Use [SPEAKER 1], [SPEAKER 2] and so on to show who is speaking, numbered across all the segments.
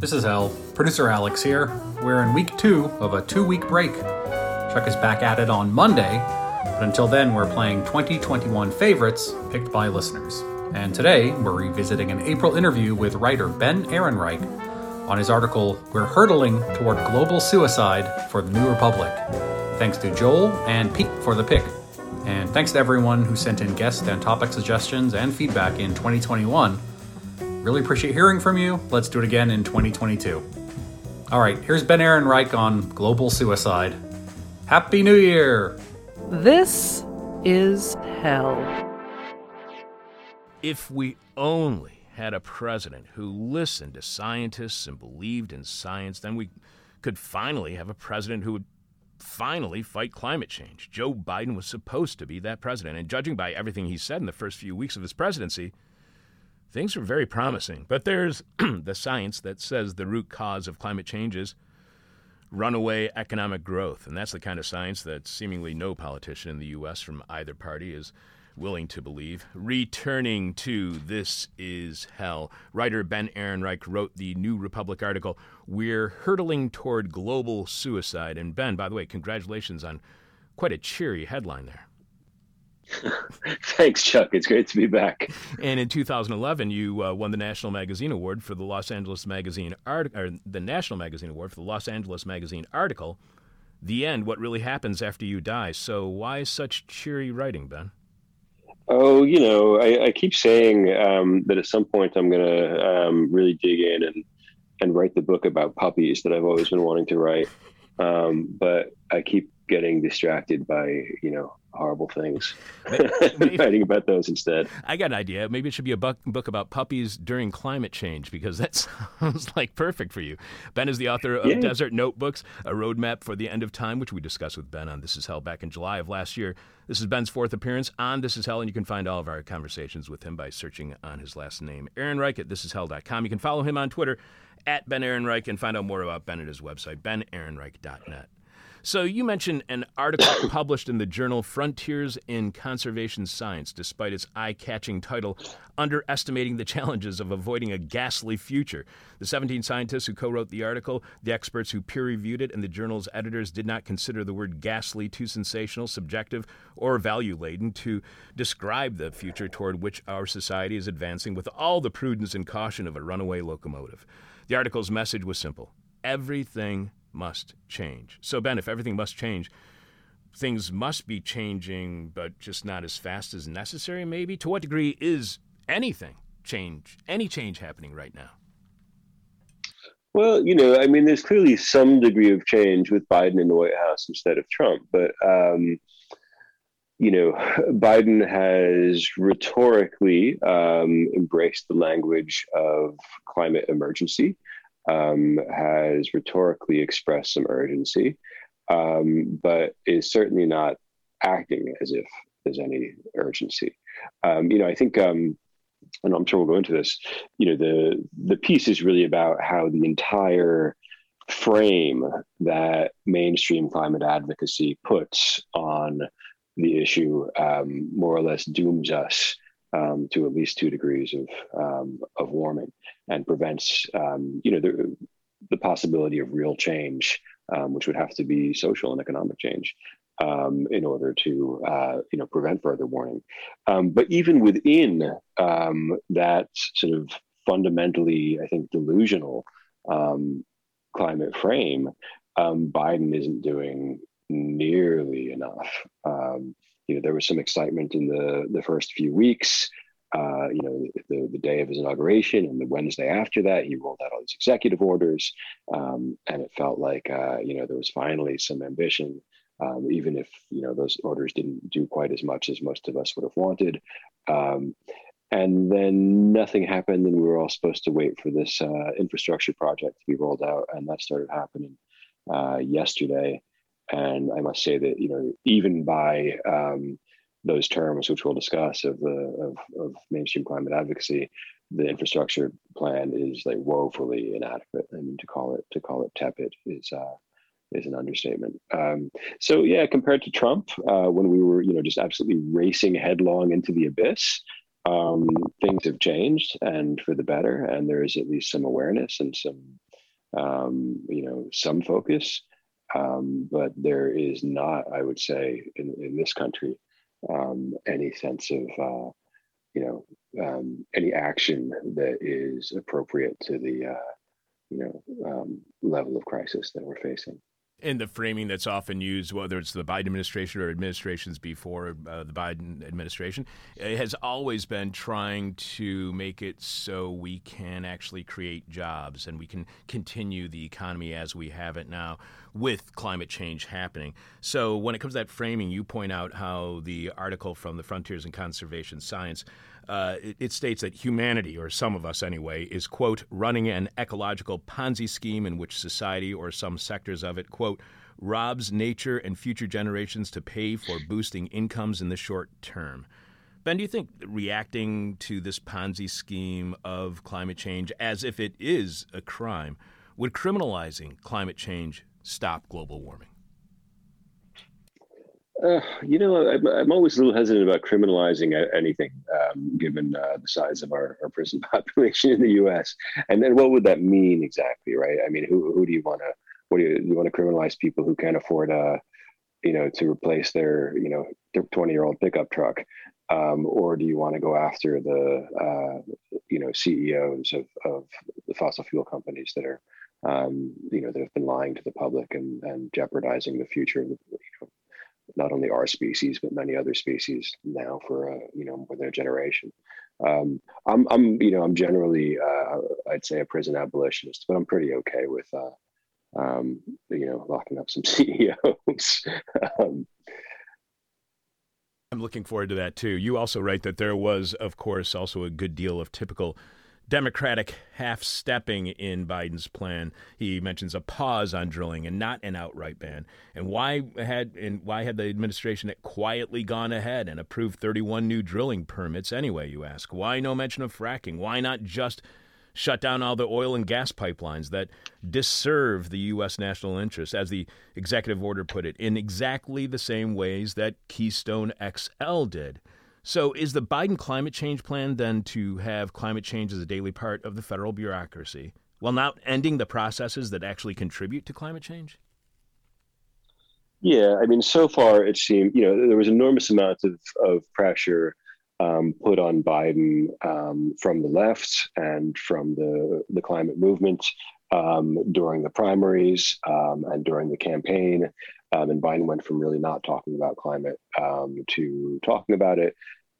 [SPEAKER 1] This is Hell. Producer Alex here. We're in week two of a two week break. Chuck is back at it on Monday, but until then, we're playing 2021 favorites picked by listeners. And today, we're revisiting an April interview with writer Ben Ehrenreich on his article, We're Hurtling Toward Global Suicide for the New Republic. Thanks to Joel and Pete for the pick. And thanks to everyone who sent in guest and topic suggestions and feedback in 2021. Really appreciate hearing from you. Let's do it again in 2022. All right, here's Ben Ehrenreich on global suicide. Happy New Year!
[SPEAKER 2] This is hell.
[SPEAKER 3] If we only had a president who listened to scientists and believed in science, then we could finally have a president who would finally fight climate change. Joe Biden was supposed to be that president, and judging by everything he said in the first few weeks of his presidency, things are very promising. But there's the science that says the root cause of climate change is runaway economic growth. And that's the kind of science that seemingly no politician in the U.S. from either party is willing to believe. Returning to This Is Hell, writer Ben Ehrenreich wrote the New Republic article, We're Hurtling Toward Global Suicide. And Ben, by the way, congratulations on quite a cheery headline there.
[SPEAKER 4] Thanks, Chuck. It's great to be back.
[SPEAKER 3] And in 2011, you uh, won the National Magazine Award for the Los Angeles Magazine art, or the National Magazine Award for the Los Angeles Magazine article, "The End: What Really Happens After You Die." So, why such cheery writing, Ben?
[SPEAKER 4] Oh, you know, I, I keep saying um, that at some point I'm going to um, really dig in and and write the book about puppies that I've always been wanting to write. Um, but I keep getting distracted by you know horrible things. Writing about those instead.
[SPEAKER 3] I got an idea. Maybe it should be a book, book about puppies during climate change because that sounds like perfect for you. Ben is the author of yeah. Desert Notebooks, a roadmap for the end of time, which we discussed with Ben on This Is Hell back in July of last year. This is Ben's fourth appearance on This Is Hell, and you can find all of our conversations with him by searching on his last name, Ehrenreich at this is thisishell.com. You can follow him on Twitter at Ben Ehrenreich and find out more about Ben at his website, benehrenreich.net. So you mentioned an article published in the journal Frontiers in Conservation Science, despite its eye-catching title, underestimating the challenges of avoiding a ghastly future. The 17 scientists who co-wrote the article, the experts who peer-reviewed it, and the journal's editors did not consider the word ghastly too sensational, subjective, or value-laden to describe the future toward which our society is advancing with all the prudence and caution of a runaway locomotive. The article's message was simple. Everything must change. So, Ben, if everything must change, things must be changing, but just not as fast as necessary, maybe? To what degree is anything change, any change happening right now?
[SPEAKER 4] Well, you know, I mean, there's clearly some degree of change with Biden in the White House instead of Trump, but, um, you know, Biden has rhetorically um, embraced the language of climate emergency um, has rhetorically expressed some urgency, um, but is certainly not acting as if there's any urgency. Um, you know, I think, um, and I'm sure we'll go into this. You know, the the piece is really about how the entire frame that mainstream climate advocacy puts on the issue um, more or less dooms us um, to at least two degrees of um, of warming and prevents um, you know the the possibility of real change, um, which would have to be social and economic change. Um, in order to uh, you know prevent further warming, um, but even within that sort of fundamentally, I think, delusional climate frame, Biden isn't doing nearly enough. Um, you know, there was some excitement in the the first few weeks. Uh, you know, the, the day of his inauguration and the Wednesday after that, he rolled out all these executive orders, um, and it felt like uh, you know there was finally some ambition, um, even if you know those orders didn't do quite as much as most of us would have wanted. Um, and then nothing happened, and we were all supposed to wait for this uh, infrastructure project to be rolled out, and that started happening uh, yesterday. And I must say that you know even by um, those terms, which we'll discuss of the of, of mainstream climate advocacy, the infrastructure plan is like woefully inadequate. I mean, to call it to call it tepid is uh, is an understatement. Um, so yeah, compared to Trump, uh, when we were you know just absolutely racing headlong into the abyss, um, things have changed and for the better, and there is at least some awareness and some um, you know, some focus, um, but there is not, I would say, in, in this country, um, any sense of, uh, you know, um, any action that is appropriate to the, uh, you know, um, level of crisis that we're facing
[SPEAKER 3] in the framing that's often used, whether it's the Biden administration or administrations before uh, the Biden administration, has always been trying to make it so we can actually create jobs and we can continue the economy as we have it now with climate change happening. So, when it comes to that framing, you point out how the article from the Frontiers in Conservation Science uh, it, it, states that humanity, or some of us anyway, is, quote, running an ecological Ponzi scheme in which society or some sectors of it, quote, robs nature and future generations to pay for boosting incomes in the short term. Ben, do you think reacting to this Ponzi scheme of climate change as if it is a crime, would criminalizing climate change stop global warming?
[SPEAKER 4] Uh, you know, I'm, I'm, always a little hesitant about criminalizing anything, um, given uh, the size of our, our, prison population in the U.S. And then, what would that mean exactly, right? I mean, who who do you want to? What do you, you want to criminalize people who can't afford a, uh, you know, to replace their, you know, twenty year old pickup truck, um, or do you want to go after the, uh, you know, CEOs of of the fossil fuel companies that are, um, you know, that have been lying to the public and and jeopardizing the future of the, you know, not only our species but many other species now for uh, you know more than a generation. Um, I'm I'm you know I'm generally uh, I'd say a prison abolitionist, but I'm pretty okay with uh, um, you know locking up some CEOs. um,
[SPEAKER 3] I'm looking forward to that too. You also write that there was, of course, also a good deal of typical Democratic half stepping in Biden's plan. He mentions a pause on drilling and not an outright ban. And why had and why had the administration quietly gone ahead and approved 31 new drilling permits anyway, you ask? Why no mention of fracking? Why not just shut down all the oil and gas pipelines that disserve the U.S. national interest, as the executive order put it, in exactly the same ways that Keystone XL did? So, is the Biden climate change plan then to have climate change as a daily part of the federal bureaucracy while not ending the processes that actually contribute to climate change?
[SPEAKER 4] Yeah, I mean, so far it seemed, you know, there was enormous amounts of, of pressure um, put on Biden um, from the left and from the, the climate movement um, during the primaries um, and during the campaign. Um, and Biden went from really not talking about climate um, to talking about it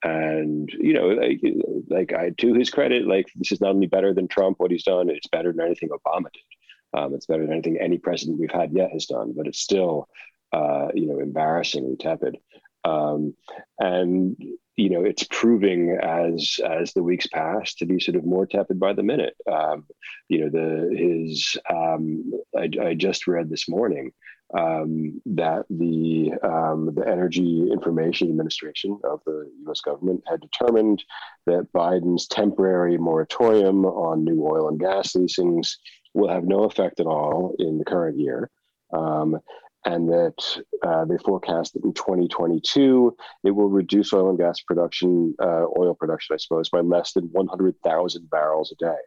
[SPEAKER 4] and you know like, like I, to his credit like this is not only better than trump. What he's done it's better than anything obama did. Um, it's better than anything any president we've had yet has done but it's still uh, you know embarrassingly tepid. Um, and you know it's proving as as the weeks pass to be sort of more tepid by the minute. Um, you know the his um, I, I just read this morning um, that the um, the Energy Information Administration of the U.S. government had determined that Biden's temporary moratorium on new oil and gas leasings will have no effect at all in the current year. Um, and that uh, they forecast that in 2022 it will reduce oil and gas production, uh, oil production, I suppose, by less than 100,000 barrels a day.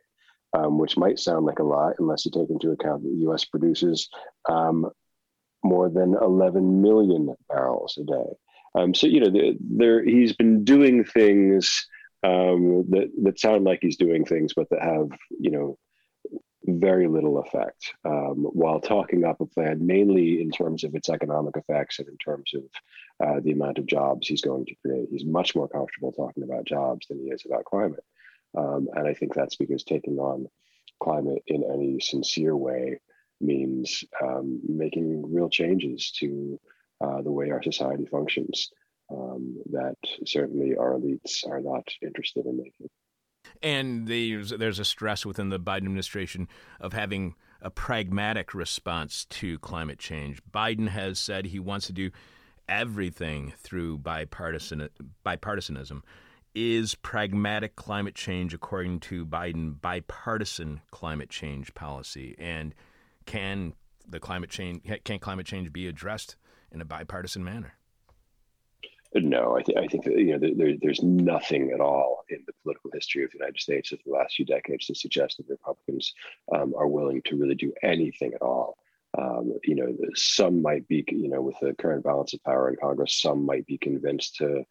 [SPEAKER 4] Um, which might sound like a lot unless you take into account that the U.S. produces um, more than 11 million barrels a day. Um, so you know, there he's been doing things um, that that sound like he's doing things, but that have you know very little effect. Um, while talking up a plan mainly in terms of its economic effects and in terms of uh, the amount of jobs he's going to create, he's much more comfortable talking about jobs than he is about climate. Um, and I think that's because taking on climate in any sincere way means um, making real changes to uh, the way our society functions um, that certainly our elites are not interested in making.
[SPEAKER 3] And there's, there's a stress within the Biden administration of having a pragmatic response to climate change. Biden has said he wants to do everything through bipartisan bipartisanism. Is pragmatic climate change, according to Biden, bipartisan climate change policy? And can the climate change can climate change be addressed in a bipartisan manner?
[SPEAKER 4] No, I, th- I think that you know there, there's nothing at all in the political history of the United States of the last few decades to suggest that Republicans um, are willing to really do anything at all. Um, you know, some might be, you know, with the current balance of power in Congress, some might be convinced to,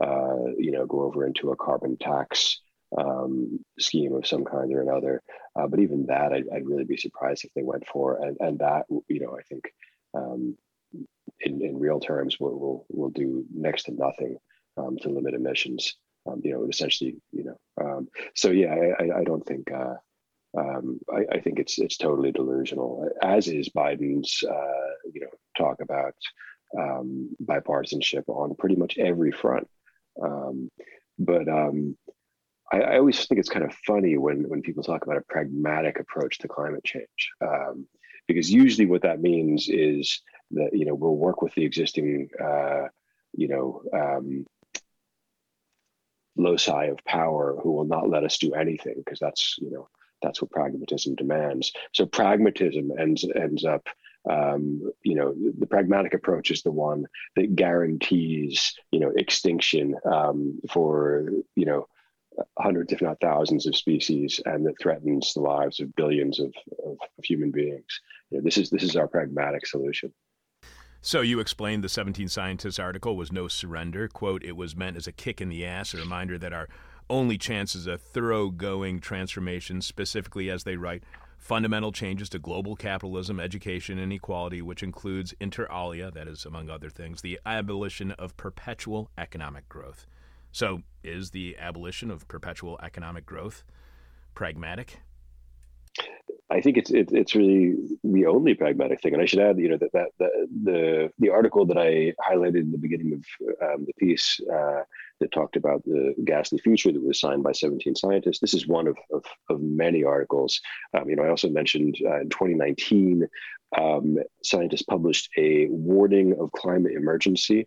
[SPEAKER 4] uh, you know, go over into a carbon tax um, scheme of some kind or another. Uh, but even that, I'd, I'd, really be surprised if they went for. And and that, you know, I think um, in, in real terms will will will do next to nothing um, to limit emissions. Um, you know, essentially, you know. Um, so yeah, I, I, don't think. Uh, um, I, I, think it's it's totally delusional, as is Biden's uh, you know talk about bipartisanship on pretty much every front. But I, I, always think it's kind of funny when when people talk about a pragmatic approach to climate change, um, because usually what that means is that you know we'll work with the existing uh, you know um, loci of power who will not let us do anything because that's you know that's what pragmatism demands. So pragmatism ends ends up, um, you know, the pragmatic approach is the one that guarantees, you know, extinction um, for, you know, hundreds, if not thousands, of species, and that threatens the lives of billions of, of, of human beings. You know, this is this is our pragmatic solution.
[SPEAKER 3] So you explained the 17 Scientists article was no surrender. Quote, it was meant as a kick in the ass, a reminder that our only chance is a thoroughgoing transformation, specifically as they write, fundamental changes to global capitalism, education, and equality, which includes inter alia, that is, among other things, the abolition of perpetual economic growth. So, is the abolition of perpetual economic growth pragmatic?
[SPEAKER 4] I think it's it, it's really the only pragmatic thing, and I should add, you know, that that, that the the article that I highlighted in the beginning of um, the piece uh, that talked about the ghastly future that was signed by 17 scientists. This is one of, of, of many articles. Um, you know, I also mentioned uh, in 2019, um, scientists published a warning of climate emergency,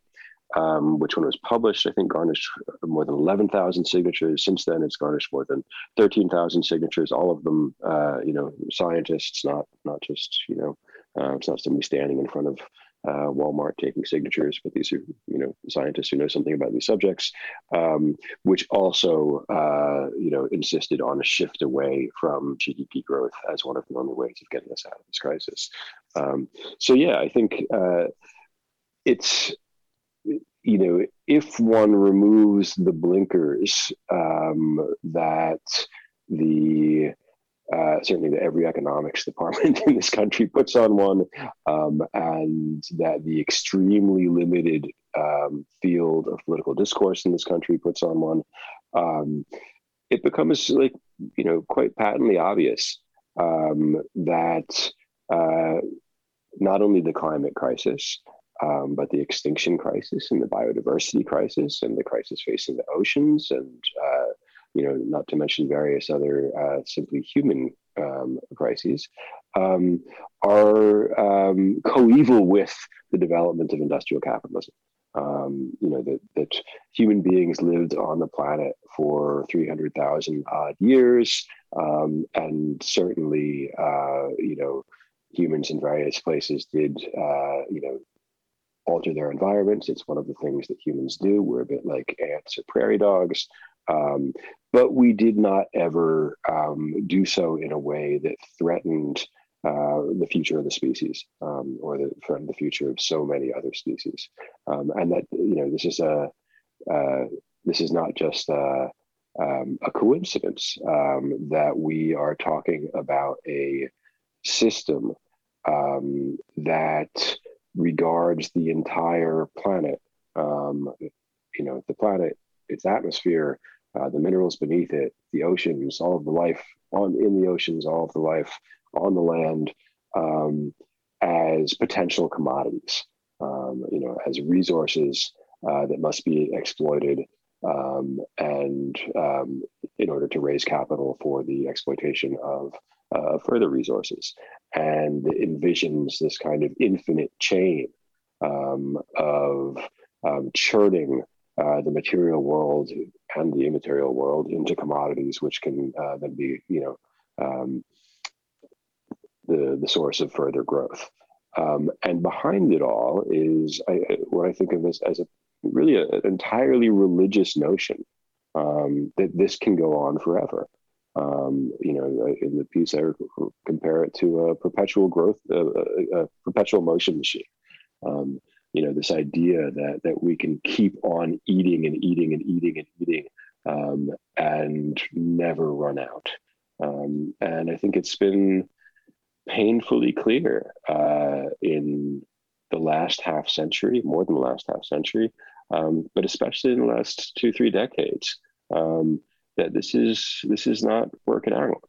[SPEAKER 4] um, which when it was published, I think garnished more than 11,000 signatures. Since then, it's garnished more than 13,000 signatures. All of them, uh, you know, scientists, not not just you know, uh, it's not somebody standing in front of uh, Walmart taking signatures, but these are you know scientists who know something about these subjects, um, which also uh, you know insisted on a shift away from GDP growth as one of the only ways of getting us out of this crisis. Um, so yeah, I think uh, it's you know if one removes the blinkers um, that the uh, certainly that every economics department in this country puts on one, um, and that the extremely limited um, field of political discourse in this country puts on one, um, it becomes like you know quite patently obvious um, that uh, not only the climate crisis. Um, but the extinction crisis and the biodiversity crisis and the crisis facing the oceans and uh, you know, not to mention various other uh, simply human um, crises, um, are um, coeval with the development of industrial capitalism. Um, you know, that, that human beings lived on the planet for 300,000 odd years, um, and certainly, uh, you know, humans in various places did, uh, you know, alter their environments. It's one of the things that humans do. We're a bit like ants or prairie dogs. Um, but we did not ever um, do so in a way that threatened uh, the future of the species um, or the, threatened the future of so many other species. Um, and that, you know, this is a, uh, this is not just a, um, a coincidence um, that we are talking about a system that regards the entire planet, you know, the planet, its atmosphere, uh, the minerals beneath it, the oceans, all of the life on in the oceans, all of the life on the land, um, as potential commodities, um, you know, as resources uh, that must be exploited, um, and um, in order to raise capital for the exploitation of uh, further resources, and envisions this kind of infinite chain um, of um, churning uh, the material world and the immaterial world into commodities, which can uh, then be, you know, um, the the source of further growth. Um, and behind it all is I, what I think of as, as a really a, an entirely religious notion um, that this can go on forever. Um, you know, uh, in the piece, I compare it to a perpetual growth, a, a, a perpetual motion machine. Um, you know, this idea that that we can keep on eating and eating and eating and eating um, and never run out. Um, and I think it's been painfully clear uh, in the last half century, more than the last half century, um, but especially in the last two, three decades, um, that this is this is not working out.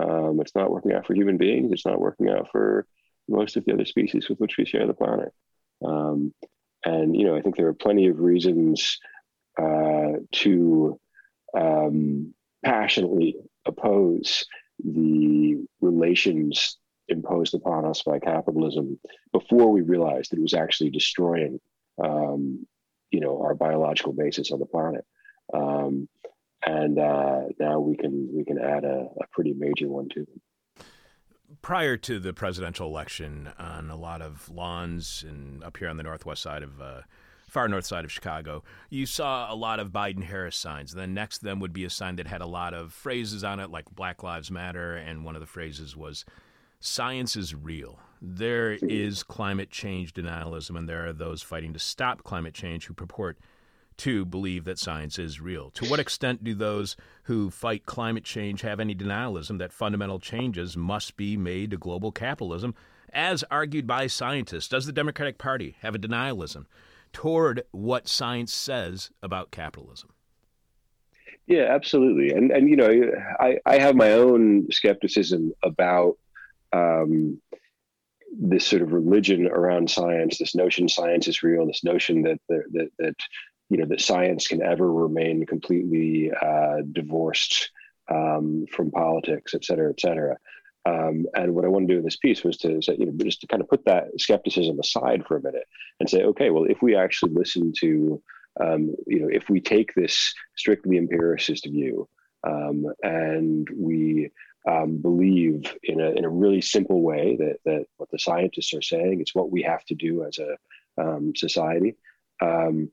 [SPEAKER 4] Um, it's not working out for human beings. It's not working out for most of the other species with which we share the planet. Um, and you know, I think there are plenty of reasons uh, to um, passionately oppose the relations imposed upon us by capitalism before we realized that it was actually destroying um, you know our biological basis on the planet um, and uh, now we can we can add a, a pretty major one to them
[SPEAKER 3] prior to the presidential election on a lot of lawns and up here on the northwest side of uh, far north side of Chicago, you saw a lot of Biden Harris signs. Then next to them would be a sign that had a lot of phrases on it, like Black Lives Matter, and one of the phrases was science is real. There is climate change denialism, and there are those fighting to stop climate change who purport to believe that science is real. To what extent do those who fight climate change have any denialism that fundamental changes must be made to global capitalism, as argued by scientists? Does the Democratic Party have a denialism toward what science says about capitalism?
[SPEAKER 4] Yeah, absolutely. And and you know, I, I have my own skepticism about um, this sort of religion around science, this notion science is real, this notion that that that you know that science can ever remain completely uh, divorced um, from politics, et cetera, et cetera. Um, and what I want to do in this piece was to say, you know, just to kind of put that skepticism aside for a minute and say, okay, well, if we actually listen to, um, you know, if we take this strictly empiricist view um, and we um, believe in a, in a really simple way that, that what the scientists are saying is what we have to do as a um, society. Um,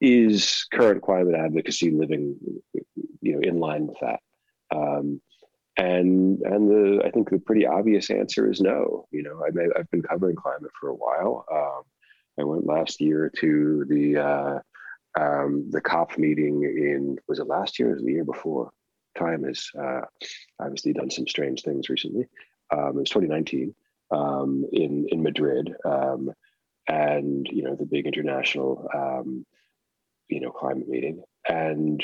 [SPEAKER 4] is current climate advocacy living, you know, in line with that? Um, and and the I think the pretty obvious answer is no. You know, I may, I've been covering climate for a while. Um, I went last year to the uh, um, the COP meeting in was it last year or the year before? time has uh, obviously done some strange things recently. Um, it was 2019 um, in in Madrid, um, and you know the big international um, you know climate meeting, and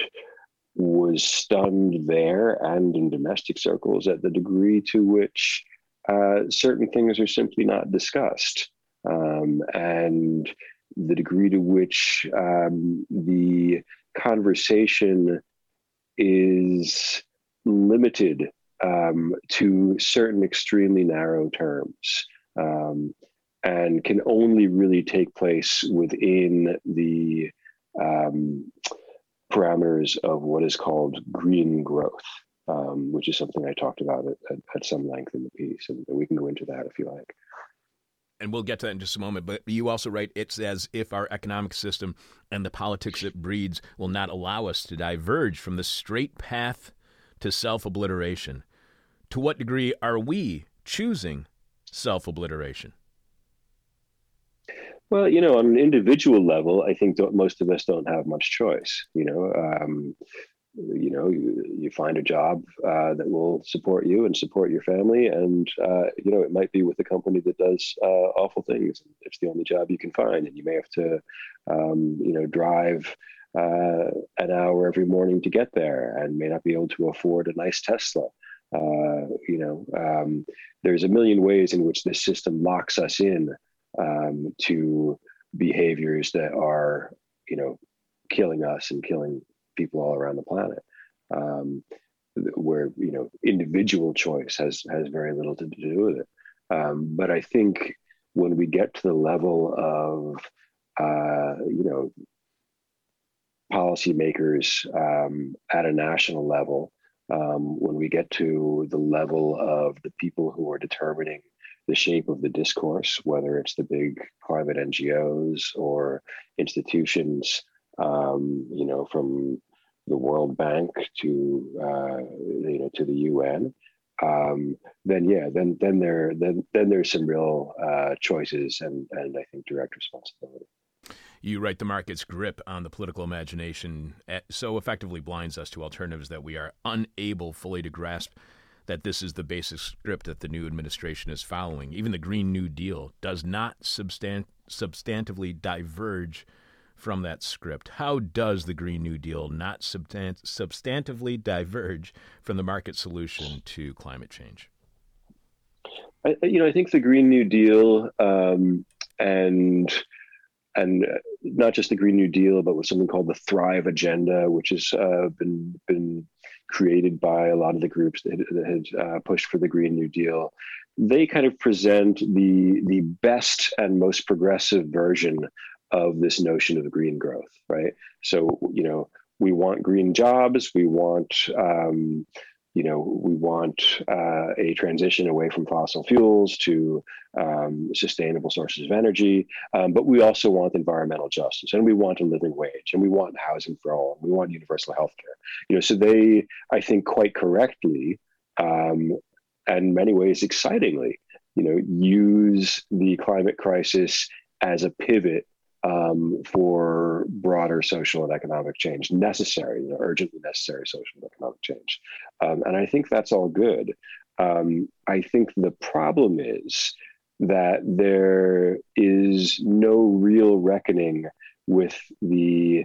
[SPEAKER 4] was stunned there and in domestic circles at the degree to which uh, certain things are simply not discussed, um, and the degree to which um, the conversation is limited um, to certain extremely narrow terms um, and can only really take place within the um, parameters of what is called green growth, um, which is something I talked about at, at, at some length in the piece. And we can go into that if you like
[SPEAKER 3] and we'll get to that in just a moment, but you also write it's as if our economic system and the politics it breeds will not allow us to diverge from the straight path to self obliteration. To what degree are we choosing self obliteration?
[SPEAKER 4] Well, you know, on an individual level, I think most of us don't have much choice. You know, um, you know you, you find a job uh, that will support you and support your family and uh, you know it might be with a company that does uh, awful things it's the only job you can find and you may have to um, you know drive uh, an hour every morning to get there and may not be able to afford a nice tesla uh, you know um, there's a million ways in which this system locks us in um, to behaviors that are you know killing us and killing people all around the planet, um, where you know individual choice has has very little to do with it. Um, but I think when we get to the level of uh, you know policymakers um, at a national level, um, when we get to the level of the people who are determining the shape of the discourse, whether it's the big climate NGOs or institutions, um, you know, from the World Bank to uh, you know to the UN, um, then yeah, then then there then then there's some real uh, choices and and I think direct responsibility.
[SPEAKER 3] You write the market's grip on the political imagination eh, so effectively blinds us to alternatives that we are unable fully to grasp that this is the basic script that the new administration is following. Even the Green New Deal does not substan- substantively diverge from that script. How does the Green New Deal not substan- substantively diverge from the market solution to climate change?
[SPEAKER 4] I, you know, I think the Green New Deal um, and and not just the Green New Deal, but with something called the Thrive Agenda, which has uh, been been created by a lot of the groups that, that had uh, pushed for the Green New Deal. They kind of present the the best and most progressive version of this notion of green growth, right? So you know, we want green jobs, we want um, you know, we want uh, a transition away from fossil fuels to um, sustainable sources of energy, um, but we also want environmental justice, and we want a living wage, and we want housing for all, and we want universal health care. You know, so they, I think, quite correctly, um, and many ways excitingly, you know, use the climate crisis as a pivot um, for broader social and economic change, necessary, you know, urgently necessary social and economic change. Um, and I think that's all good. Um, I think the problem is that there is no real reckoning with the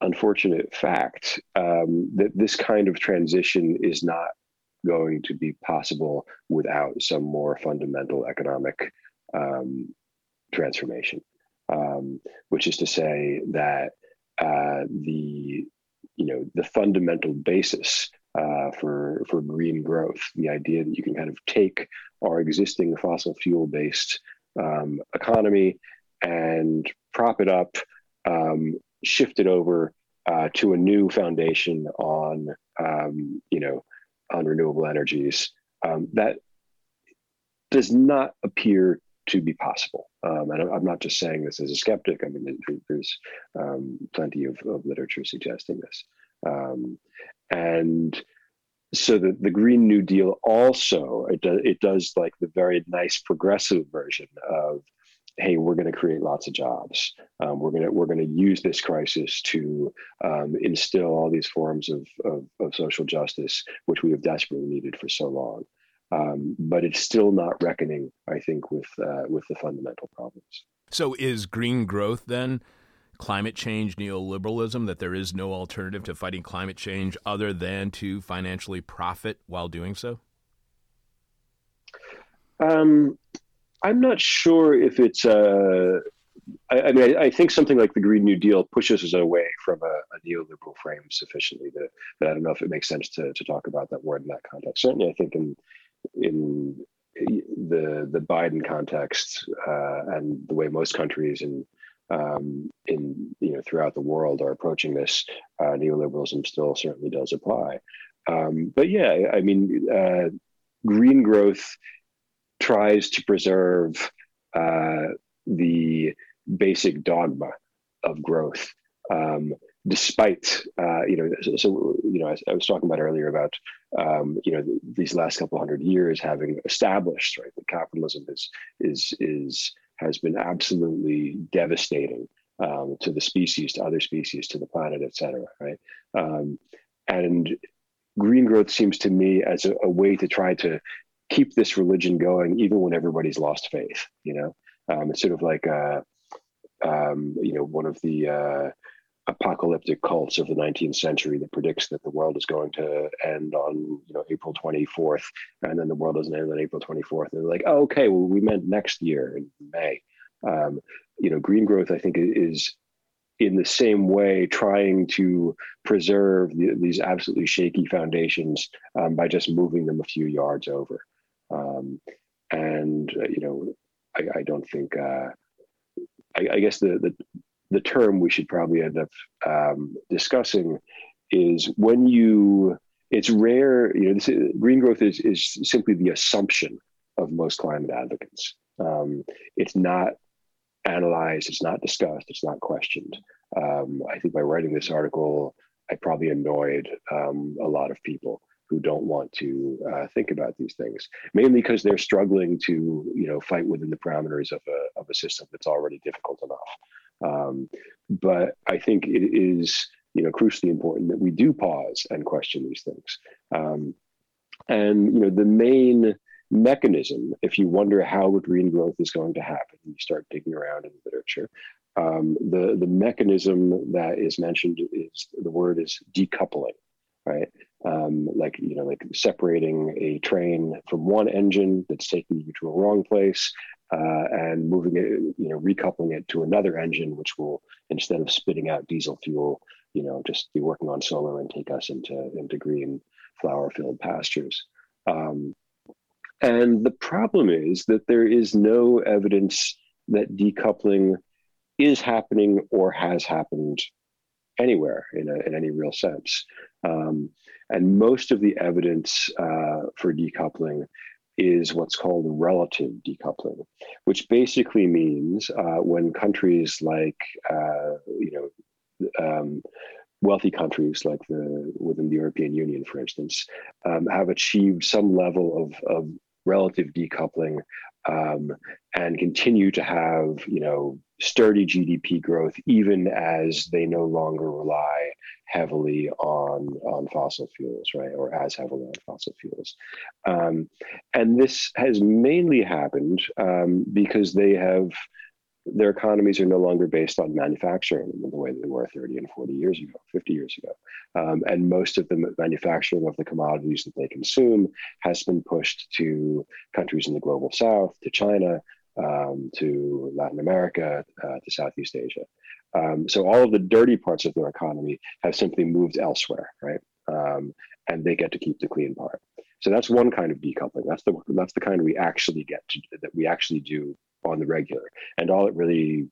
[SPEAKER 4] unfortunate fact um, that this kind of transition is not going to be possible without some more fundamental economic um, transformation um, which is to say that uh, the you know the fundamental basis uh, for for green growth, the idea that you can kind of take our existing fossil fuel based um, economy and prop it up, um, shift it over uh, to a new foundation on um, you know on renewable energies um, that does not appear to be possible. Um, and I'm not just saying this as a skeptic. I mean, there's um, plenty of, of, literature suggesting this. Um, and so the, the Green New Deal also, it, it does like the very nice progressive version of, hey, we're going to create lots of jobs. Um, we're going to we're going to use this crisis to um, instill all these forms of, of, of social justice, which we have desperately needed for so long um, but it's still not reckoning, I think, with uh, with the fundamental problems.
[SPEAKER 3] So, is green growth then climate change neoliberalism? That there is no alternative to fighting climate change other than to financially profit while doing so?
[SPEAKER 4] Um, I'm not sure if it's. Uh, I, I mean, I, I, think something like the Green New Deal pushes us away from a, a neoliberal frame sufficiently that, that, I don't know if it makes sense to, to talk about that word in that context. Certainly, I think in in the the Biden context uh, and the way most countries in um, in you know throughout the world are approaching this, uh, neoliberalism still certainly does apply. Um, but yeah, I mean, uh, green growth tries to preserve uh, the basic dogma of growth. Um, despite uh, you know so, you know I, I, was talking about earlier about um, you know these last couple hundred years having established right that capitalism is is is has been absolutely devastating um, to the species to other species to the planet et cetera right? Um, and green growth seems to me as a, a, way to try to keep this religion going even when everybody's lost faith you know? Um, it's sort of like uh, um, you know one of the uh, apocalyptic cults of the 19th century that predicts that the world is going to end on you know April 24th and then the world doesn't end on April 24th and they're like oh, okay well we meant next year in May. Um, you know green growth I think is in the same way trying to preserve the, these absolutely shaky foundations um, by just moving them a few yards over. Um, and uh, you know I, I don't think uh, I, I, guess the, the the term we should probably end up um, discussing is when you it's rare you know this, green growth is is simply the assumption of most climate advocates. Um, it's not analyzed, it's not discussed, it's not questioned. Um, I think by writing this article, I probably annoyed um, a lot of people who don't want to uh, think about these things, mainly because they're struggling to, you know, fight within the parameters of a, of a system that's already difficult enough. Um, but I think it is, you know, crucially important that we do pause and question these things. Um, and, you know, the main mechanism, if you wonder how green growth is going to happen, you start digging around in the literature. Um, the the mechanism that is mentioned is the word is decoupling, right? Um, like you know, like separating a train from one engine that's taking you to a wrong place, uh, and moving it, you know, recoupling it to another engine, which will instead of spitting out diesel fuel, you know, just be working on solar and take us into into green flower-filled pastures. Um, and the problem is that there is no evidence that decoupling is happening or has happened anywhere in, a, in any real sense. Um, and most of the evidence uh, for decoupling is what's called relative decoupling, which basically means uh, when countries like, uh, you know, um, wealthy countries like the within the European Union, for instance, um, have achieved some level of, of relative decoupling um, and continue to have you know sturdy GDP growth even as they no longer rely heavily on on fossil fuels right or as heavily on fossil fuels. Um, and this has mainly happened um, because they have their economies are no longer based on manufacturing in the way they were 30 and 40 years ago, 50 years ago. Um, and most of the manufacturing of the commodities that they consume has been pushed to countries in the global south, to China, um, to Latin America, uh, to Southeast Asia. Um, so all of the dirty parts of their economy have simply moved elsewhere, right? Um, and they get to keep the clean part. So that's one kind of decoupling. That's the that's the kind we actually get to that we actually do on the regular. And all it really,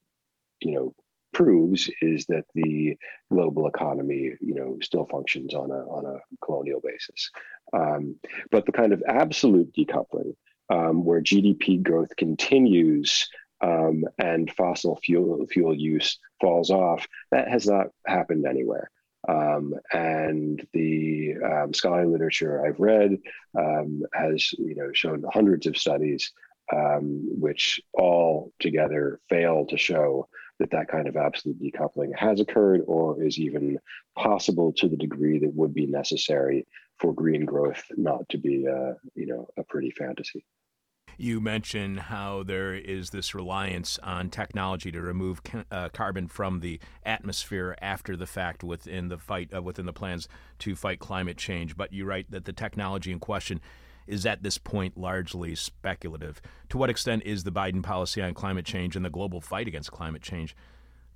[SPEAKER 4] you know, proves is that the global economy, you know, still functions on a on a colonial basis. Um, but the kind of absolute decoupling, um, where GDP growth continues um, and fossil fuel fuel use falls off, that has not happened anywhere. Um, and the um, scholarly literature I've read um, has, you know, shown hundreds of studies um, which all together fail to show that that kind of absolute decoupling has occurred or is even possible to the degree that would be necessary for green growth not to be a, you know a pretty fantasy.
[SPEAKER 3] You mentioned how there is this reliance on technology to remove ca- uh, carbon from the atmosphere after the fact within the fight uh, within the plans to fight climate change. But you write that the technology in question is at this point largely speculative. To what extent is the Biden policy on climate change and the global fight against climate change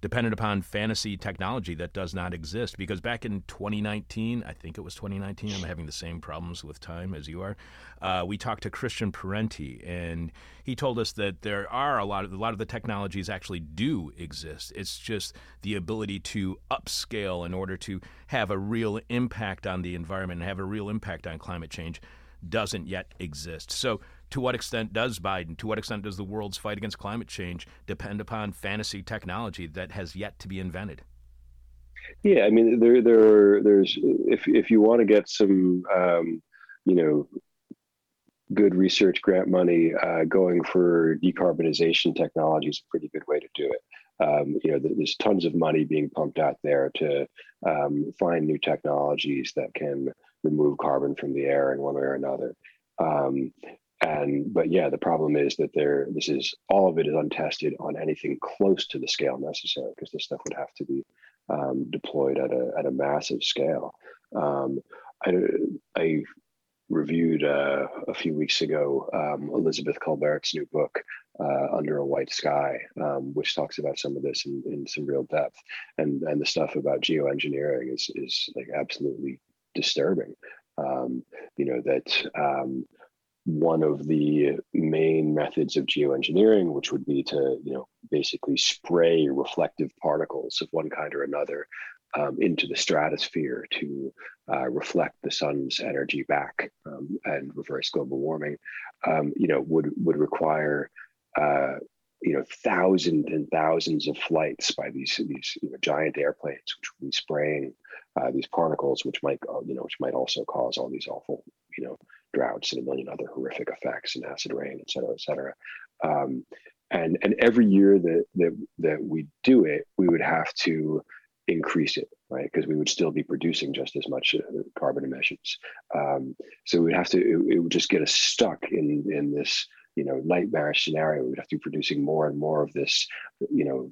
[SPEAKER 3] dependent upon fantasy technology that does not exist? Because back in 2019, I think it was 2019, I'm having the same problems with time as you are. Uh, we talked to Christian Parenti, and he told us that there are a lot of a lot of the technologies actually do exist. It's just the ability to upscale in order to have a real impact on the environment and have a real impact on climate change doesn't yet exist. So, to what extent does Biden, to what extent does the world's fight against climate change depend upon fantasy technology that has yet to be invented?
[SPEAKER 4] Yeah, I mean, there, there, there's if if you want to get some, um, you know, good research grant money, uh, going for decarbonization technology is a pretty good way to do it. Um, you know, there's tons of money being pumped out there to um, find new technologies that can remove carbon from the air in one way or another. Um, and but yeah, the problem is that there this is all of it is untested on anything close to the scale necessary because this stuff would have to be um, deployed at a at a massive scale. Um, I, I reviewed uh, a few weeks ago um, Elizabeth Kolbert's new book, uh, Under a White Sky, um, which talks about some of this in, in some real depth. And and the stuff about geoengineering is is like absolutely disturbing. Um, you know that um, one of the main methods of geoengineering, which would be to you know basically spray reflective particles of one kind or another um, into the stratosphere to uh, reflect the sun's energy back um, and reverse global warming, um, you know, would would require uh, you know thousands and thousands of flights by these these you know, giant airplanes, which would be spraying uh, these particles, which might uh, you know which might also cause all these awful you know droughts and a million other horrific effects and acid rain, et cetera, et cetera. Um, and and every year that that that we do it, we would have to increase it, right? Because we would still be producing just as much uh, carbon emissions. Um, so we'd have to, it, it, would just get us stuck in in this, you know, nightmarish scenario. We'd have to be producing more and more of this, you know,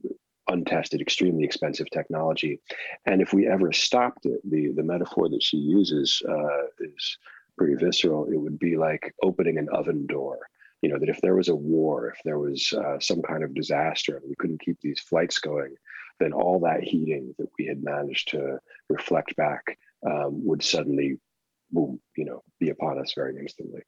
[SPEAKER 4] untested, extremely expensive technology. And if we ever stopped it, the the metaphor that she uses uh, is pretty visceral. It would be like opening an oven door you know that if there was a war if there was uh, some kind of disaster and we couldn't keep these flights going then all that heating that we had managed to reflect back um, would suddenly, boom, you know, be upon us very instantly.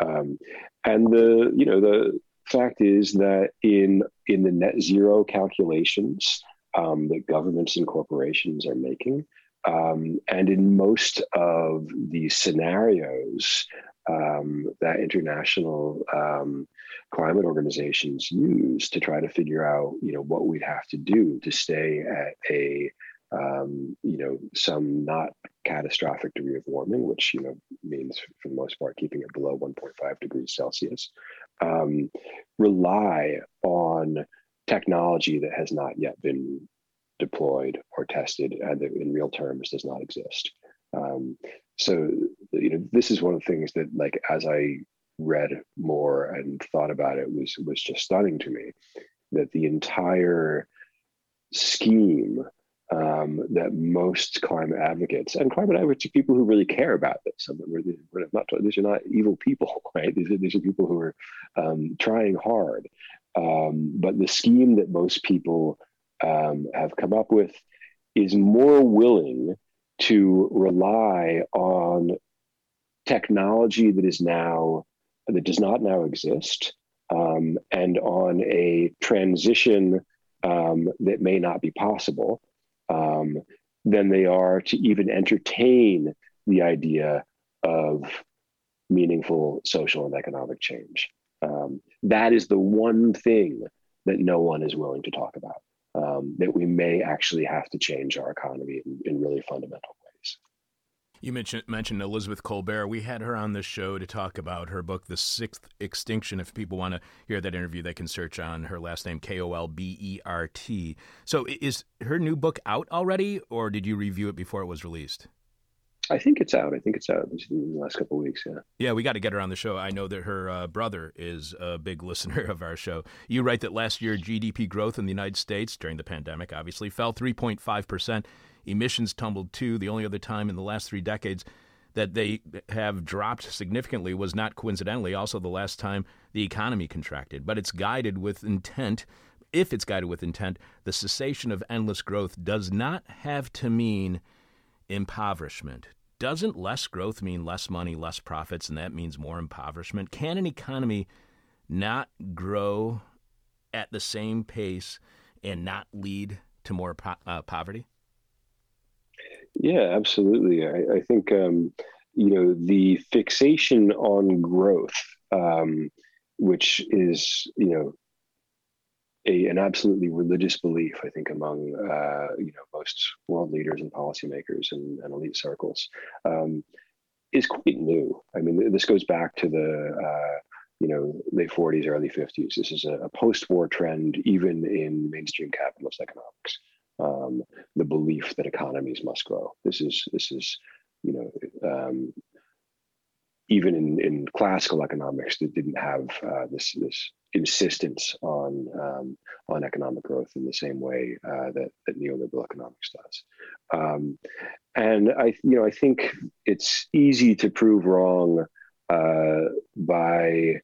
[SPEAKER 4] Um, and the, you know, the fact is that in in the net zero calculations um, that governments and corporations are making, um, and in most of the scenarios um, that international um, climate organizations use to try to figure out, you know, what we'd have to do to stay at a, um, you know, some not catastrophic degree of warming, which you know means for the most part keeping it below 1.5 degrees Celsius, um, rely on technology that has not yet been deployed or tested and that in real terms does not exist. Um, so you know this is one of the things that like as I read more and thought about it was was just stunning to me that the entire scheme um, that most climate advocates and climate advocates are people who really care about this. We're, not these are not evil people, right? These are these are people who are um, trying hard. Um, but the scheme that most people um, have come up with is more willing to rely on technology that is now that does not now exist um, and on a transition um, that may not be possible um, than they are to even entertain the idea of meaningful social and economic change. Um, that is the one thing that no one is willing to talk about um, that we may actually have to change our economy in, in really fundamental.
[SPEAKER 3] You mentioned mentioned Elizabeth Kolbert. We had her on the show to talk about her book, The Sixth Extinction. If people want to hear that interview, they can search on her last name, K O L B E R T. So, is her new book out already, or did you review it before it was released?
[SPEAKER 4] I think it's out. I think it's out in the last couple of weeks. Yeah.
[SPEAKER 3] Yeah, we got to get her on the show. I know that her uh, brother is a big listener of our show. You write that last year GDP growth in the United States during the pandemic obviously fell 3.5 percent. Emissions tumbled too. The only other time in the last three decades that they have dropped significantly was not coincidentally also the last time the economy contracted. But it's guided with intent. If it's guided with intent, the cessation of endless growth does not have to mean impoverishment. Doesn't less growth mean less money, less profits, and that means more impoverishment? Can an economy not grow at the same pace and not lead to more po- uh, poverty?
[SPEAKER 4] Yeah, absolutely. I, I think um, you know the fixation on growth, um, which is you know a, an absolutely religious belief, I think, among uh, you know most world leaders and policymakers and, and elite circles, um, is quite new. I mean, this goes back to the uh, you know late 40s, early 50s. This is a, a post-war trend, even in mainstream capitalist economics. Um, the belief that economies must grow. This is this is you know um, even in, in classical economics that didn't have uh, this this insistence on um, on economic growth in the same way uh, that, that neoliberal economics does. Um, and I, you know, I think it's easy to prove wrong uh, by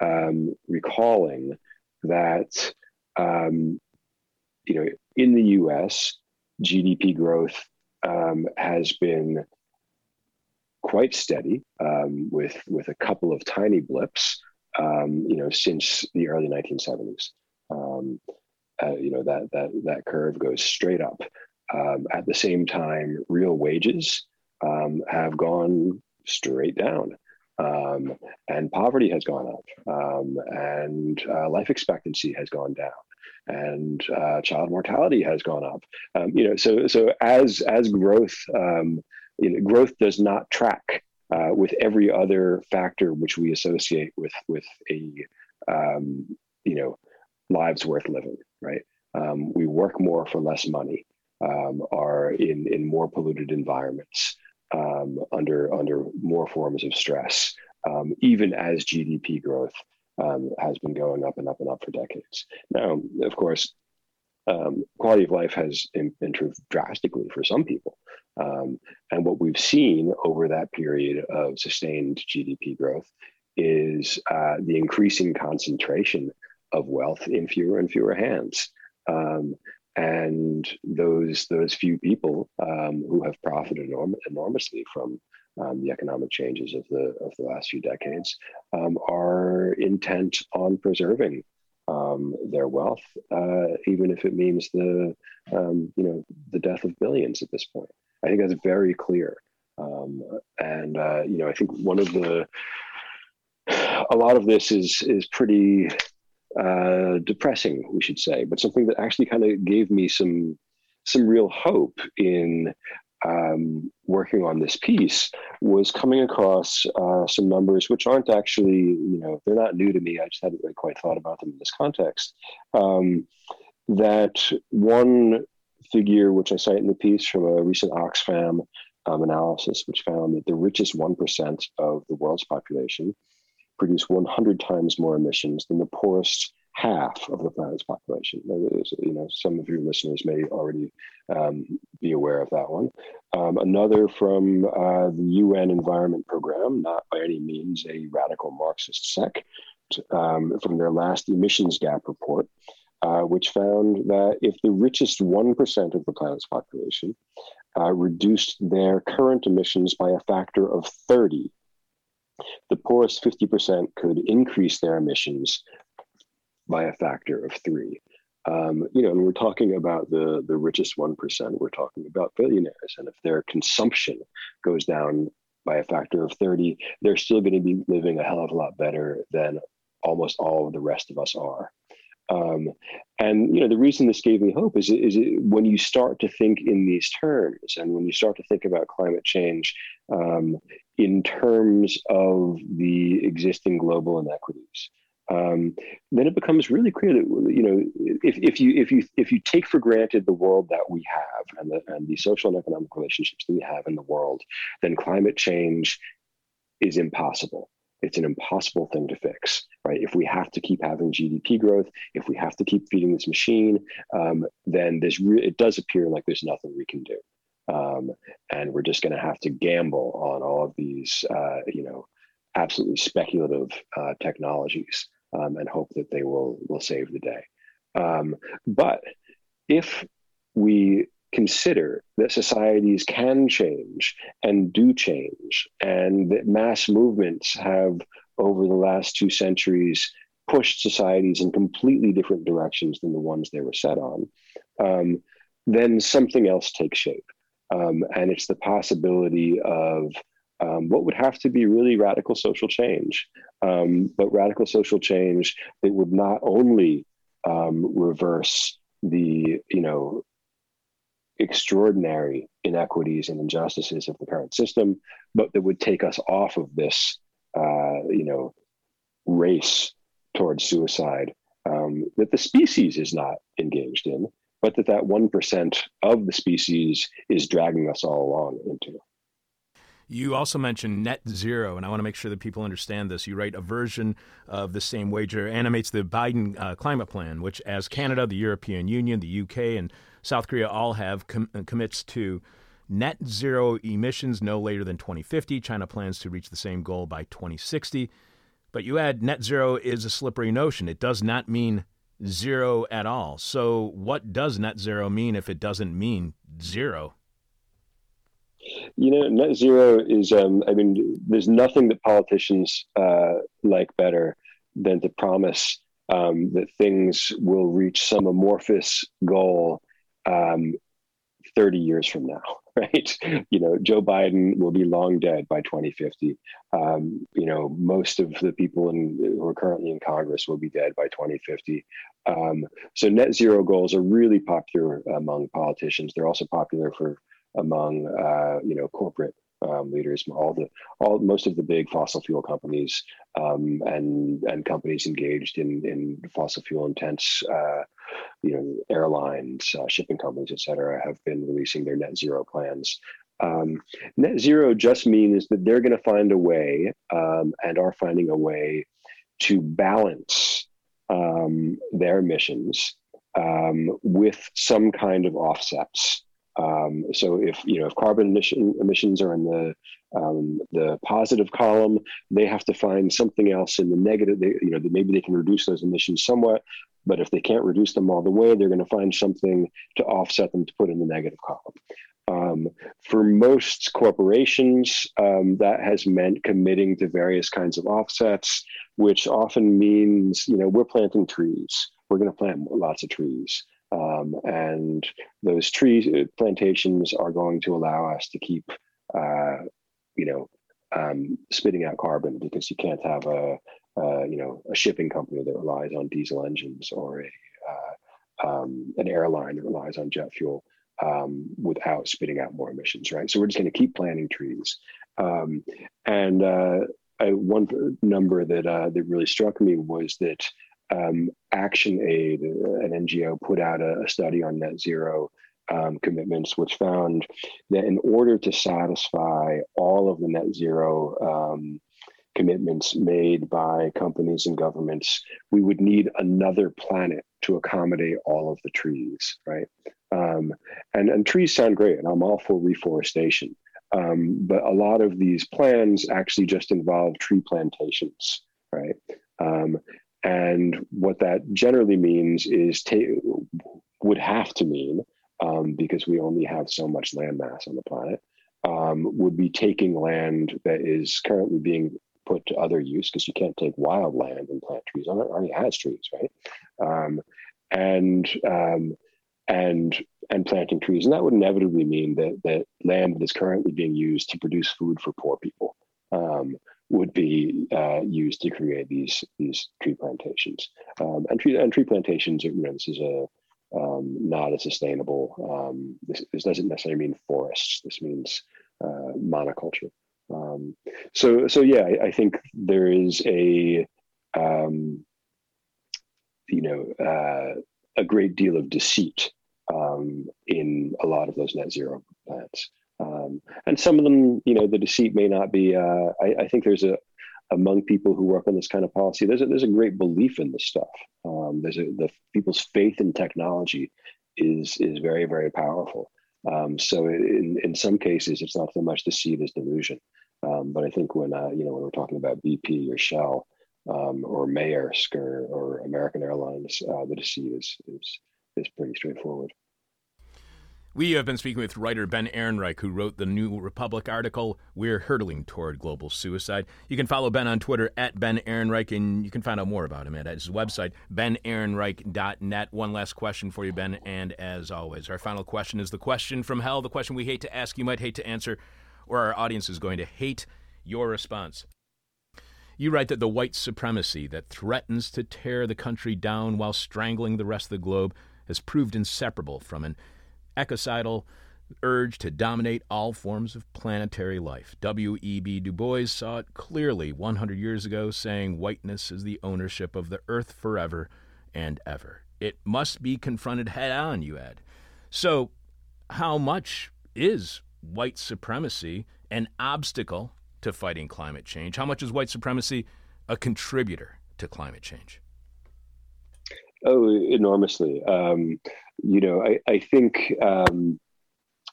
[SPEAKER 4] um, recalling that, um, you know, in the U.S., GDP growth um, has been quite steady, um, with with a couple of tiny blips um, you know, since the early 1970s. Um, uh, you know that that that curve goes straight up, Um, at the same time, real wages um, have gone straight down. Um, and poverty has gone up, um, and uh, life expectancy has gone down, and uh, child mortality has gone up. Um, you know, so so as as growth, um, you know, growth does not track uh, with every other factor which we associate with with a um, you know lives worth living. Right? Um, we work more for less money. are in in more polluted environments um, under under more forms of stress, um, even as GDP growth um, has been going up and up and up for decades. Now, of course, um, quality of life has improved drastically for some people, um, and what we've seen over that period of sustained GDP growth is uh, the increasing concentration of wealth in fewer and fewer hands. Um, and those those few people um, who have profited enorm- enormously from um, the economic changes of the of the last few decades um, are intent on preserving um, their wealth, uh, even if it means the um, you know the death of billions at this point. I think that's very clear, um, and uh, you know I think one of the a lot of this is is pretty uh, depressing, we should say, but something that actually kind of gave me some some real hope in um, working on this piece was coming across uh, some numbers which aren't actually, you know, they're not new to me. I just hadn't really quite thought about them in this context. Um, that one figure, which I cite in the piece from a recent Oxfam um, analysis, which found that the richest 1% of the world's population produce 100 times more emissions than the poorest half of the planet's population. You know, some of your listeners may already um, be aware of that one. Um, another from uh, the UN Environment Program, not by any means a radical Marxist sect, um, from their last emissions gap report, uh, which found that if the richest 1% of the planet's population uh, reduced their current emissions by a factor of 30 the poorest 50% could increase their emissions by a factor of three. Um, you know, and we're talking about the the richest one percent. We're talking about billionaires, and if their consumption goes down by a factor of thirty, they're still going to be living a hell of a lot better than almost all of the rest of us are. Um, and you know, the reason this gave me hope is is when you start to think in these terms, and when you start to think about climate change um, in terms of the existing global inequities. Um, then it becomes really clear that you know if, if you if you if you take for granted the world that we have and the and the social and economic relationships that we have in the world, then climate change is impossible. It's an impossible thing to fix, right? If we have to keep having GDP growth, if we have to keep feeding this machine, um, then this re- it does appear like there's nothing we can do. Um, and we're just going to have to gamble on all of these, uh, you know, absolutely speculative uh, technologies um, and hope that they will will save the day. Um, but if we consider that societies can change and do change, and that mass movements have over the last two centuries pushed societies in completely different directions than the ones they were set on, um, then something else takes shape. Um, and it's the possibility of um, what would have to be really radical social change, um, but radical social change that would not only um, reverse the, you know, extraordinary inequities and injustices of the current system, but that would take us off of this, uh, you know, race towards suicide um, that the species is not engaged in, but that that 1% of the species is dragging us all along into.
[SPEAKER 3] You also mentioned net zero, and I want to make sure that people understand this. You write a version of the same wager animates the Biden uh, climate plan, which, as Canada, the European Union, the UK, and South Korea all have, com- uh, commits to net zero emissions no later than 2050. China plans to reach the same goal by 2060. But you add net zero is a slippery notion. It does not mean zero at all. So, what does net zero mean if it doesn't mean zero?
[SPEAKER 4] You know, net zero is, um, I mean, there's nothing that politicians uh, like better than to promise um, that things will reach some amorphous goal um, 30 years from now, right? You know, Joe Biden will be long dead by 2050. Um, you know, most of the people in, who are currently in Congress will be dead by 2050. Um, so net zero goals are really popular among politicians. They're also popular for among uh, you know corporate um, leaders, all the all most of the big fossil fuel companies um, and and companies engaged in in fossil fuel intense, uh, you know, airlines, uh, shipping companies, et cetera, have been releasing their net zero plans. Um, net zero just means that they're going to find a way um, and are finding a way to balance um, their emissions um, with some kind of offsets. Um, so if you know if carbon emission, emissions are in the um, the positive column, they have to find something else in the negative. They, you know, maybe they can reduce those emissions somewhat, but if they can't reduce them all the way, they're going to find something to offset them to put in the negative column. Um, for most corporations, um, that has meant committing to various kinds of offsets, which often means, you know, we're planting trees. We're going to plant lots of trees. Um, and those trees uh, plantations are going to allow us to keep, uh, you know, um, spitting out carbon because you can't have a, you know, a shipping company that relies on diesel engines or a, uh, um, an airline that relies on jet fuel um, without spitting out more emissions, right? So we're just going to keep planting trees. Um, and uh, I, one number that uh, that really struck me was that um, Action Aid, an NGO, put out a, a study on net zero um, commitments, which found that in order to satisfy all of the net zero um, commitments made by companies and governments, we would need another planet to accommodate all of the trees, right? Um, and, and trees sound great, and I'm all for reforestation. Um, but a lot of these plans actually just involve tree plantations, right? Um, and what that generally means is would have to mean, um, because we only have so much land mass on the planet, um, would be taking land that is currently being put to other use because you can't take wild land and plant trees on it. Already has trees, right? Um, and um, and and planting trees, and that would inevitably mean that that land that is currently being used to produce food for poor people um, would be uh, used to create these these tree plantations. Um, and tree and tree plantations, you know, this is a um, not a sustainable. Um, this, this, doesn't necessarily mean forests. This means uh, monoculture. Um, so so yeah, I, I, think there is a um, you know uh, a great deal of deceit um, in a lot of those net zero plans. Um, and some of them, you know, the deceit may not be. Uh, I, I, think there's a among people who work on this kind of policy. There's a, there's a great belief in this stuff. Um, there's a, the people's faith in technology is is very very powerful. Um, so in in some cases, it's not so much deceit as delusion. Um, but I think when uh, you know when we're talking about BP or Shell um, or Maersk or, or American Airlines, uh, the deceit is is is pretty straightforward.
[SPEAKER 3] We have been speaking with writer Ben Ehrenreich, who wrote the New Republic article, We're Hurtling Toward Global Suicide. You can follow Ben on Twitter at Ben Ehrenreich, and you can find out more about him at his website, benehrenreich.net. One last question for you, Ben, and as always, our final question is the question from hell, the question we hate to ask, you might hate to answer, or our audience is going to hate your response. You write that the white supremacy that threatens to tear the country down while strangling the rest of the globe has proved inseparable from an ecocidal urge to dominate all forms of planetary life. W.E.B. Du Bois saw it clearly 100 years ago, saying whiteness is the ownership of the earth forever and ever. It must be confronted head on, you add. So, how much is white supremacy an obstacle to fighting climate change? How much is white supremacy a contributor to climate change?
[SPEAKER 4] Oh, enormously. Um, you know, I, I think um,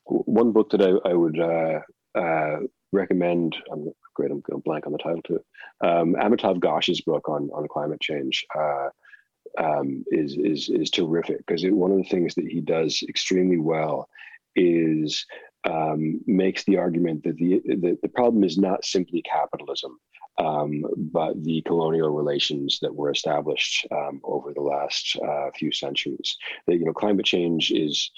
[SPEAKER 4] one book that I, I would uh, uh, recommend, I'm great, I'm going blank on the title to it, um, Amitav Ghosh's book on, on climate change uh, um, is, is, is terrific because one of the things that he does extremely well is um, makes the argument that the, the, the problem is not simply capitalism, um, but the colonial relations that were established um, over the last uh, few centuries. That you know, climate change is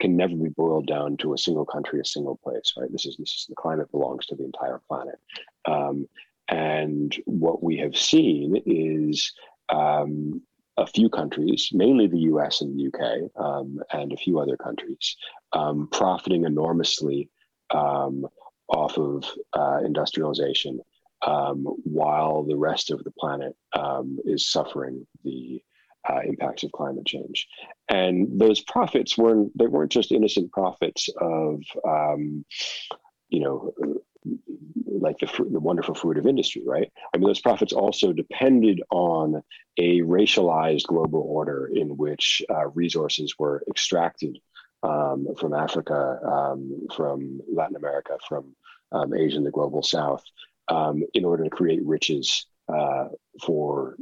[SPEAKER 4] can never be boiled down to a single country, a single place, right? This is this is the climate belongs to the entire planet. Um, and what we have seen is um, a few countries, mainly the US and the UK, um, and a few other countries, um, profiting enormously um, off of uh, industrialization, um, while the rest of the planet um, is suffering the uh, impacts of climate change. And those profits weren't they weren't just innocent profits of you know like the, the wonderful fruit of industry, right? I mean, those profits also depended on a racialized global order in which uh, resources were extracted um, from Africa, um, from Latin America, from um, Asia and the global south, um, in order to create riches uh, for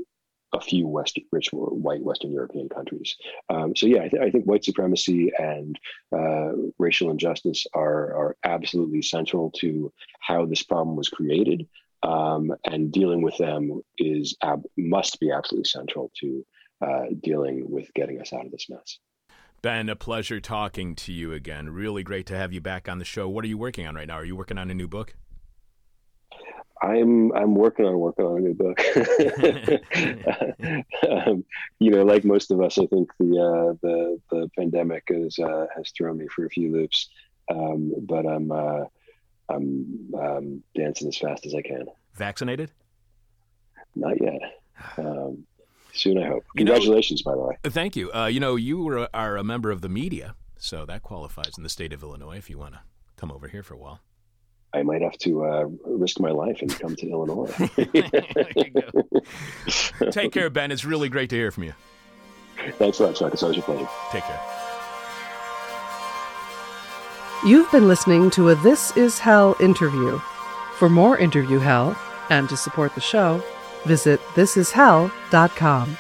[SPEAKER 4] a few West, rich white Western European countries. Um, so yeah, I, th- I, think white supremacy and uh, racial injustice are are absolutely central to how this problem was created, um, and dealing with them is ab- must be absolutely central to uh, dealing with getting us out of this mess.
[SPEAKER 3] Ben, a pleasure talking to you again. Really great to have you back on the show. What are you working on right now? Are you working on a new book?
[SPEAKER 4] I'm I'm working on working on a new book. um, you know, like most of us, I think the uh, the the pandemic has uh, has thrown me for a few loops, um, but I'm uh, I'm um, dancing as fast as I can.
[SPEAKER 3] Vaccinated?
[SPEAKER 4] Not yet. Um, soon, I hope. Congratulations,
[SPEAKER 3] you know,
[SPEAKER 4] by the way.
[SPEAKER 3] Thank you. Uh, you know, you are a member of the media, so that qualifies in the state of Illinois. If you want to come over here for a while.
[SPEAKER 4] I might have to uh, risk my life and come to Illinois.
[SPEAKER 3] Take care, Ben. It's really great to hear from you.
[SPEAKER 4] Thanks a lot, Chuck. It's always a pleasure.
[SPEAKER 3] Take care.
[SPEAKER 2] You've been listening to a This Is Hell interview. For more interview hell and to support the show, visit thisishell.com.